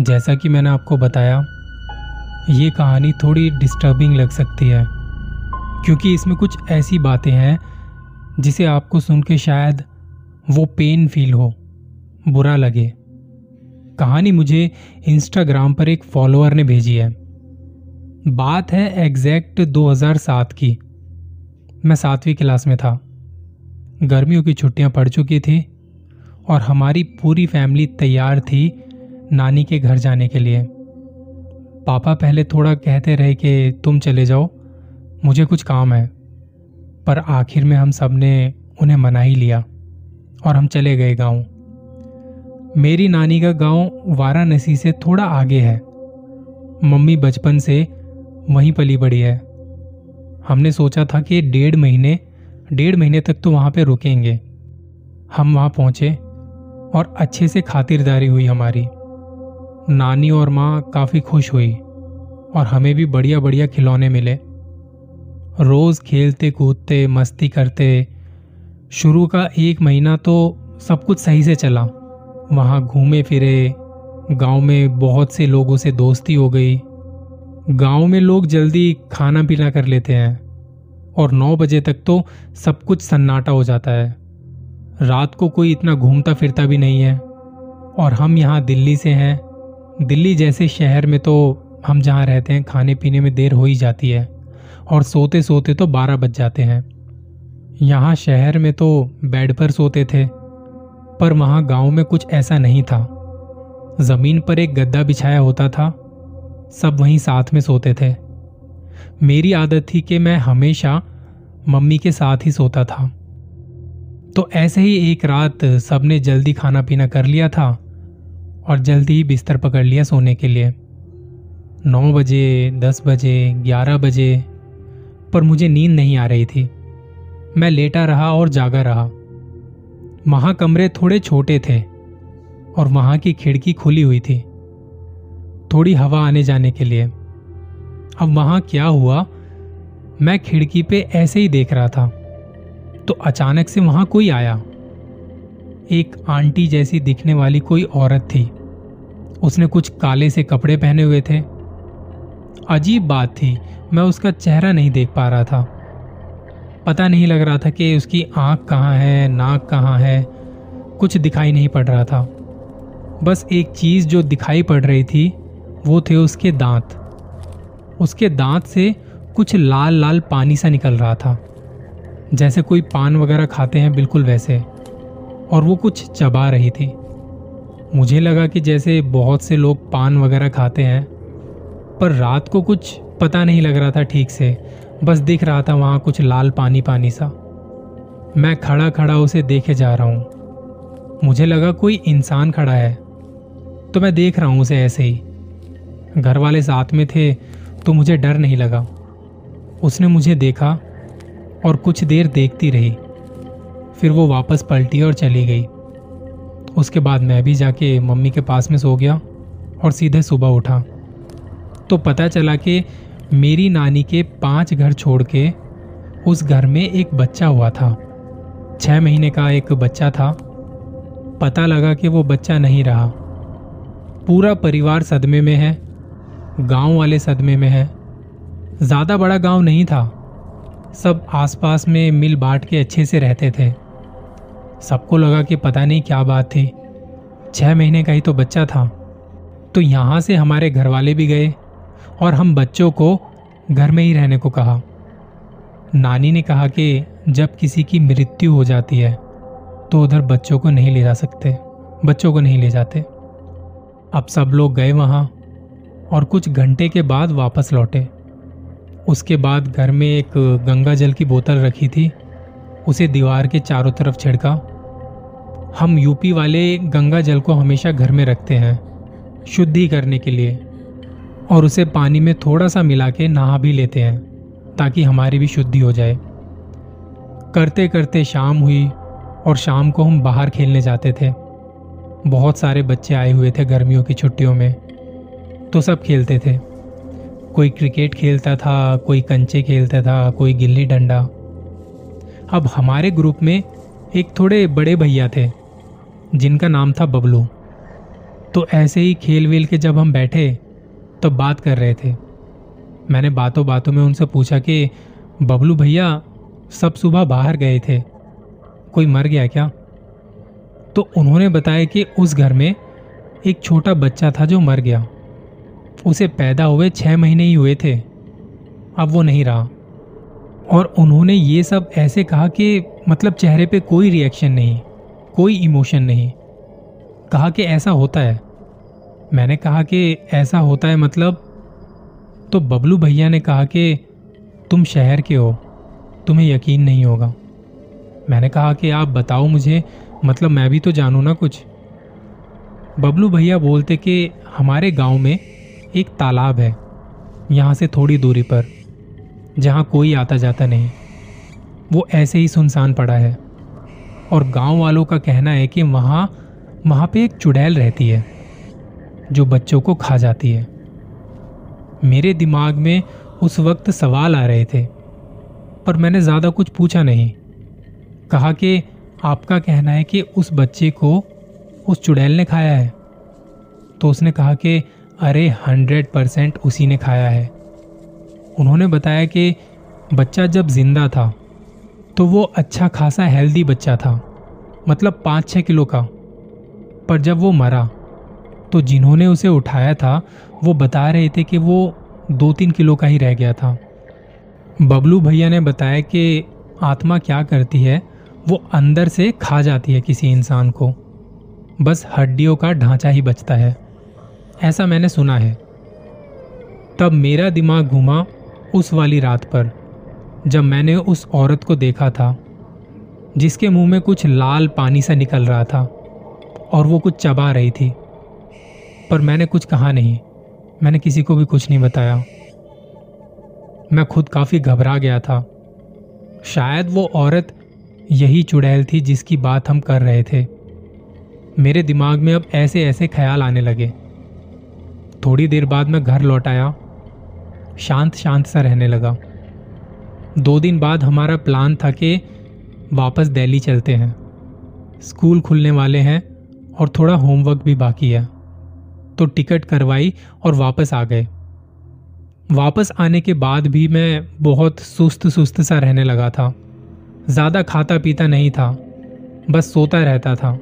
जैसा कि मैंने आपको बताया, ये कहानी थोड़ी डिस्टर्बिंग लग सकती है, क्योंकि इसमें कुछ ऐसी बातें हैं, जिसे आपको सुन के शायद वो पेन फील हो, बुरा लगे। कहानी मुझे इंस्टाग्राम पर एक फॉलोअर ने भेजी है। बात है एग्जैक्ट 2007 की। मैं सातवीं क्लास में था। गर्मियों की छुट्टियाँ पड़ चुकी थी और हमारी पूरी फैमिली तैयार थी नानी के घर जाने के लिए। पापा पहले थोड़ा कहते रहे कि तुम चले जाओ, मुझे कुछ काम है। पर आखिर में हम सबने उन्हें मना ही लिया और हम चले गए गाँव। मेरी नानी का गाँव वाराणसी से थोड़ा आगे है। मम्मी बचपन से वहीं पली बड़ी है। हमने सोचा था कि डेढ़ महीने डेढ़ महीने तक तो वहाँ पे रुकेंगे। हम वहाँ पहुँचे और अच्छे से खातिरदारी हुई हमारी। नानी और माँ काफ़ी खुश हुई और हमें भी बढ़िया बढ़िया खिलौने मिले। रोज़ खेलते, कूदते, मस्ती करते, शुरू का एक महीना तो सब कुछ सही से चला। वहाँ घूमे फिरे, गाँव में बहुत से लोगों से दोस्ती हो गई। गाँव में लोग जल्दी खाना पीना कर लेते हैं और नौ बजे तक तो सब कुछ सन्नाटा हो जाता है। रात को कोई इतना घूमता फिरता भी नहीं है और हम यहाँ दिल्ली से हैं दिल्ली जैसे शहर में तो हम जहाँ रहते हैं, खाने पीने में देर हो ही जाती है और सोते सोते तो बारह बज जाते हैं। यहाँ शहर में तो बेड पर सोते थे, पर वहाँ गाँव में कुछ ऐसा नहीं था। ज़मीन पर एक गद्दा बिछाया होता था, सब वहीं साथ में सोते थे। मेरी आदत थी कि मैं हमेशा मम्मी के साथ ही सोता था। तो ऐसे ही एक रात सबने जल्दी खाना पीना कर लिया था और जल्दी ही बिस्तर पकड़ लिया सोने के लिए। नौ बजे, दस बजे, ग्यारह बजे, पर मुझे नींद नहीं आ रही थी। मैं लेटा रहा और जागा रहा। वहाँ कमरे थोड़े छोटे थे और वहाँ की खिड़की खुली हुई थी, थोड़ी हवा आने जाने के लिए। अब वहाँ क्या हुआ? मैं खिड़की पे ऐसे ही देख रहा था तो अचानक से वहाँ कोई आया। एक आंटी जैसी दिखने वाली कोई औरत थी। उसने कुछ काले से कपड़े पहने हुए थे। अजीब बात थी, मैं उसका चेहरा नहीं देख पा रहा था। पता नहीं लग रहा था कि उसकी आँख कहाँ है, नाक कहाँ है, कुछ दिखाई नहीं पड़ रहा था। बस एक चीज़ जो दिखाई पड़ रही थी, वो थे उसके दांत। उसके दांत से कुछ लाल लाल पानी सा निकल रहा था। जैसे कोई पान वगैरह खाते हैं बिल्कुल वैसे, और वो कुछ चबा रही थी। मुझे लगा कि जैसे बहुत से लोग पान वगैरह खाते हैं, पर रात को कुछ पता नहीं लग रहा था ठीक से। बस दिख रहा था वहाँ कुछ लाल पानी पानी सा। मैं खड़ा खड़ा उसे देखे जा रहा हूँ। मुझे लगा कोई इंसान खड़ा है। तो मैं देख रहा हूँ उसे ऐसे ही। घर वाले साथ में थे तो मुझे डर नहीं लगा। उसने मुझे देखा और कुछ देर देखती रही। फिर वो वापस पलटी और चली गई। उसके बाद मैं भी जाके मम्मी के पास में सो गया और सीधे सुबह उठा। तो पता चला कि मेरी नानी के पाँच घर छोड़ के उस घर में एक बच्चा हुआ था। छः महीने का एक बच्चा था। पता लगा कि वो बच्चा नहीं रहा। पूरा परिवार सदमे में है। गाँव वाले सदमे में है। ज़्यादा बड़ा गाँव नहीं था। सब आसपास में मिल बांट के अच्छे से रहते थे। सबको लगा कि पता नहीं क्या बात थी। छह महीने का ही तो बच्चा था। तो यहाँ से हमारे घर वाले भी गए और हम बच्चों को घर में ही रहने को कहा। नानी ने कहा कि जब किसी की मृत्यु हो जाती है तो उधर बच्चों को नहीं ले जा सकते। बच्चों को नहीं ले जाते। अब सब लोग गए वहाँ और कुछ घंटे के बाद वापस लौटे। उसके बाद घर में एक गंगा जल की बोतल रखी थी। उसे दीवार के चारों तरफ़ छिड़का। हम यूपी वाले गंगा जल को हमेशा घर में रखते हैं, शुद्धि करने के लिए, और उसे पानी में थोड़ा सा मिला के नहा भी लेते हैं, ताकि हमारी भी शुद्धि हो जाए। करते करते शाम हुई, और शाम को हम बाहर खेलने जाते थे। बहुत सारे बच्चे आए हुए थे गर्मियों की छुट्टियों में तो सब खेलते थे। कोई क्रिकेट खेलता था, कोई कंचे खेलता था, कोई गिल्ली डंडा। अब हमारे ग्रुप में एक थोड़े बड़े भैया थे, जिनका नाम था बबलू। तो ऐसे ही खेल वेल के जब हम बैठे तो बात कर रहे थे। मैंने बातों बातों में उनसे पूछा कि, बबलू भैया, सब सुबह बाहर गए थे, कोई मर गया क्या? तो उन्होंने बताया कि उस घर में एक छोटा बच्चा था जो मर गया। उसे पैदा हुए छः महीने ही हुए थे। अब वो नहीं रहा। और उन्होंने ये सब ऐसे कहा कि मतलब चेहरे पे कोई रिएक्शन नहीं, कोई इमोशन नहीं। कहा कि ऐसा होता है। मैंने कहा कि ऐसा होता है मतलब तो बबलू भैया ने कहा कि तुम शहर के हो, तुम्हें यकीन नहीं होगा। मैंने कहा कि आप बताओ मुझे मतलब मैं भी तो जानू ना कुछ। बबलू भैया बोलते कि हमारे गाँव में एक तालाब है, यहाँ से थोड़ी दूरी पर। जहाँ कोई आता जाता नहीं। वो ऐसे ही सुनसान पड़ा है। और गाँव वालों का कहना है कि वहाँ वहाँ पे एक चुड़ैल रहती है, जो बच्चों को खा जाती है। मेरे दिमाग में उस वक्त सवाल आ रहे थे, पर मैंने ज़्यादा कुछ पूछा नहीं। कहा कि आपका कहना है कि उस बच्चे को उस चुड़ैल ने खाया है? तो उसने कहा कि अरे, हंड्रेड परसेंट उसी ने खाया है। उन्होंने बताया कि बच्चा जब ज़िंदा था तो वो अच्छा खासा हेल्दी बच्चा था मतलब पाँच छः किलो का। पर जब वो मरा तो जिन्होंने उसे उठाया था, वो बता रहे थे कि वो दो तीन किलो का ही रह गया था। बबलू भैया ने बताया कि आत्मा क्या करती है, वो अंदर से खा जाती है किसी इंसान को। बस हड्डियों का ढांचा ही बचता है। ऐसा मैंने सुना है। तब मेरा दिमाग घूमा उस वाली रात पर, जब मैंने उस औरत को देखा था, जिसके मुँह में कुछ लाल पानी सा निकल रहा था, और वो कुछ चबा रही थी। पर मैंने कुछ कहा नहीं। मैंने किसी को भी कुछ नहीं बताया। मैं खुद काफ़ी घबरा गया था। शायद वो औरत यही चुड़ैल थी जिसकी बात हम कर रहे थे। मेरे दिमाग में अब ऐसे ऐसे ख्याल आने लगे। थोड़ी देर बाद मैं घर लौट आया। शांत शांत सा रहने लगा। दो दिन बाद हमारा प्लान था कि वापस दिल्ली चलते हैं। स्कूल खुलने वाले हैं और थोड़ा होमवर्क भी बाकी है। तो टिकट करवाई और वापस आ गए। वापस आने के बाद भी मैं बहुत सुस्त सुस्त सा रहने लगा था। ज़्यादा खाता पीता नहीं था, बस सोता रहता था।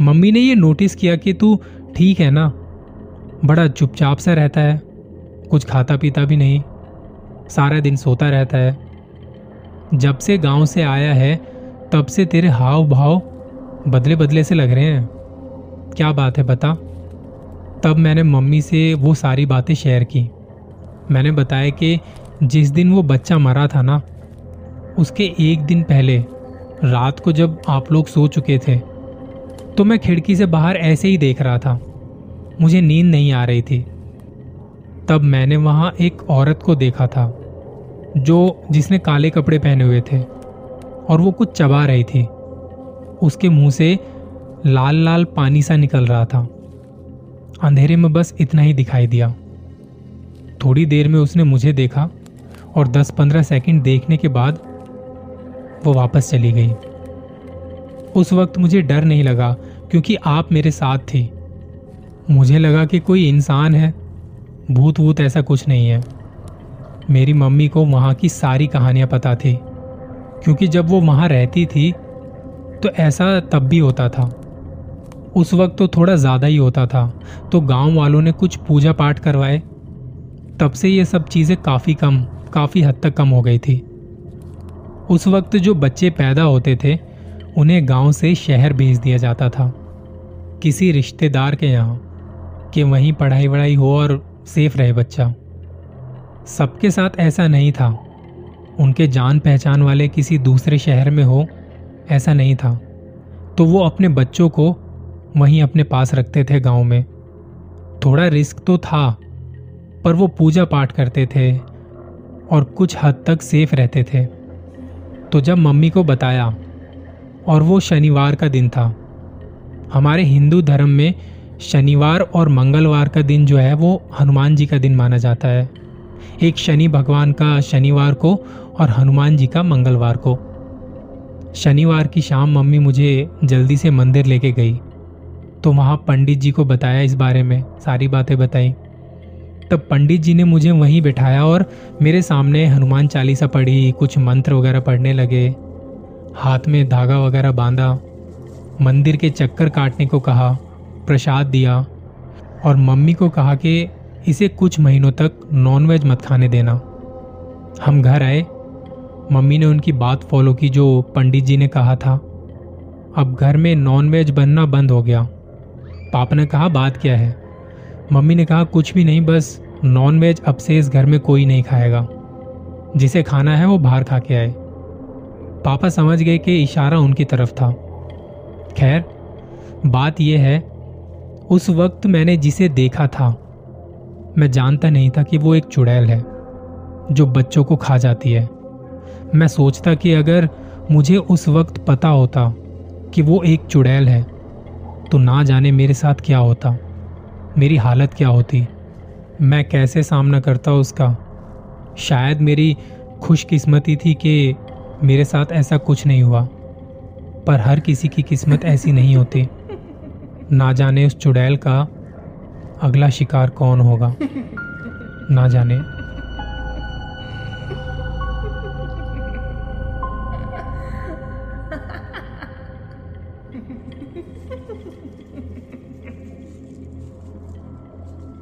मम्मी ने ये नोटिस किया कि तू ठीक है ना? बड़ा चुपचाप सा रहता है। कुछ खाता पीता भी नहीं। सारा दिन सोता रहता है। जब से गाँव से आया है, तब से तेरे हाव भाव बदले बदले से लग रहे हैं। क्या बात है बता। तब मैंने मम्मी से वो सारी बातें शेयर की। मैंने बताया कि जिस दिन वो बच्चा मरा था ना, उसके एक दिन पहले, रात को जब आप लोग सो चुके थे तो मैं खिड़की से बाहर ऐसे ही देख रहा था। मुझे नींद नहीं आ रही थी। तब मैंने वहाँ एक औरत को देखा था, जो जिसने काले कपड़े पहने हुए थे, और वो कुछ चबा रही थी। उसके मुँह से लाल लाल पानी सा निकल रहा था। अंधेरे में बस इतना ही दिखाई दिया। थोड़ी देर में उसने मुझे देखा, और 10-15 सेकंड देखने के बाद वो वापस चली गई। उस वक्त मुझे डर नहीं लगा, क्योंकि आप मेरे साथ थी। मुझे लगा कि कोई इंसान है भूत वूत ऐसा कुछ नहीं है। मेरी मम्मी को वहाँ की सारी कहानियाँ पता थी, क्योंकि जब वो वहाँ रहती थी तो ऐसा तब भी होता था। उस वक्त तो थोड़ा ज़्यादा ही होता था तो गाँव वालों ने कुछ पूजा पाठ करवाए। तब से ये सब चीज़ें काफ़ी कम, काफ़ी हद तक कम हो गई थी। उस वक्त जो बच्चे पैदा होते थे, उन्हें गाँव से शहर भेज दिया जाता था। किसी रिश्तेदार के यहाँ, कि वहीं पढ़ाई वढ़ाई हो और सेफ़ रहे बच्चा। सबके साथ ऐसा नहीं था। उनके जान पहचान वाले किसी दूसरे शहर में हो, ऐसा नहीं था। तो वो अपने बच्चों को वहीं अपने पास रखते थे गाँव में। थोड़ा रिस्क तो था, पर वो पूजा पाठ करते थे और कुछ हद तक सेफ़ रहते थे। तो जब मम्मी को बताया, और वो शनिवार का दिन था, हमारे हिंदू धर्म में शनिवार और मंगलवार का दिन जो है वो हनुमान जी का दिन माना जाता है। एक शनि भगवान का शनिवार को और हनुमान जी का मंगलवार को। शनिवार की शाम मम्मी मुझे जल्दी से मंदिर लेके गई। तो वहाँ पंडित जी को बताया इस बारे में, सारी बातें बताई। तब पंडित जी ने मुझे वहीं बैठाया और मेरे सामने हनुमान चालीसा पढ़ी, कुछ मंत्र वगैरह पढ़ने लगे। हाथ में धागा वगैरह बांधा, मंदिर के चक्कर काटने को कहा। प्रसाद दिया और मम्मी को कहा कि इसे कुछ महीनों तक नॉनवेज मत खाने देना। हम घर आए। मम्मी ने उनकी बात फॉलो की जो पंडित जी ने कहा था। अब घर में नॉनवेज बनना बंद हो गया। पापा ने कहा, बात क्या है? मम्मी ने कहा, कुछ भी नहीं, बस नॉनवेज अब से इस घर में कोई नहीं खाएगा। जिसे खाना है वो बाहर खा के आए। पापा समझ गए कि इशारा उनकी तरफ़ था। खैर, बात यह है उस वक्त मैंने जिसे देखा था, मैं जानता नहीं था कि वो एक चुड़ैल है, जो बच्चों को खा जाती है। मैं सोचता कि अगर मुझे उस वक्त पता होता कि वो एक चुड़ैल है तो ना जाने मेरे साथ क्या होता, मेरी हालत क्या होती, मैं कैसे सामना करता उसका। शायद मेरी खुशकिस्मती थी कि मेरे साथ ऐसा कुछ नहीं हुआ, पर हर किसी की किस्मत ऐसी नहीं होती। ना जाने उस चुड़ैल का अगला शिकार कौन होगा? ना जाने।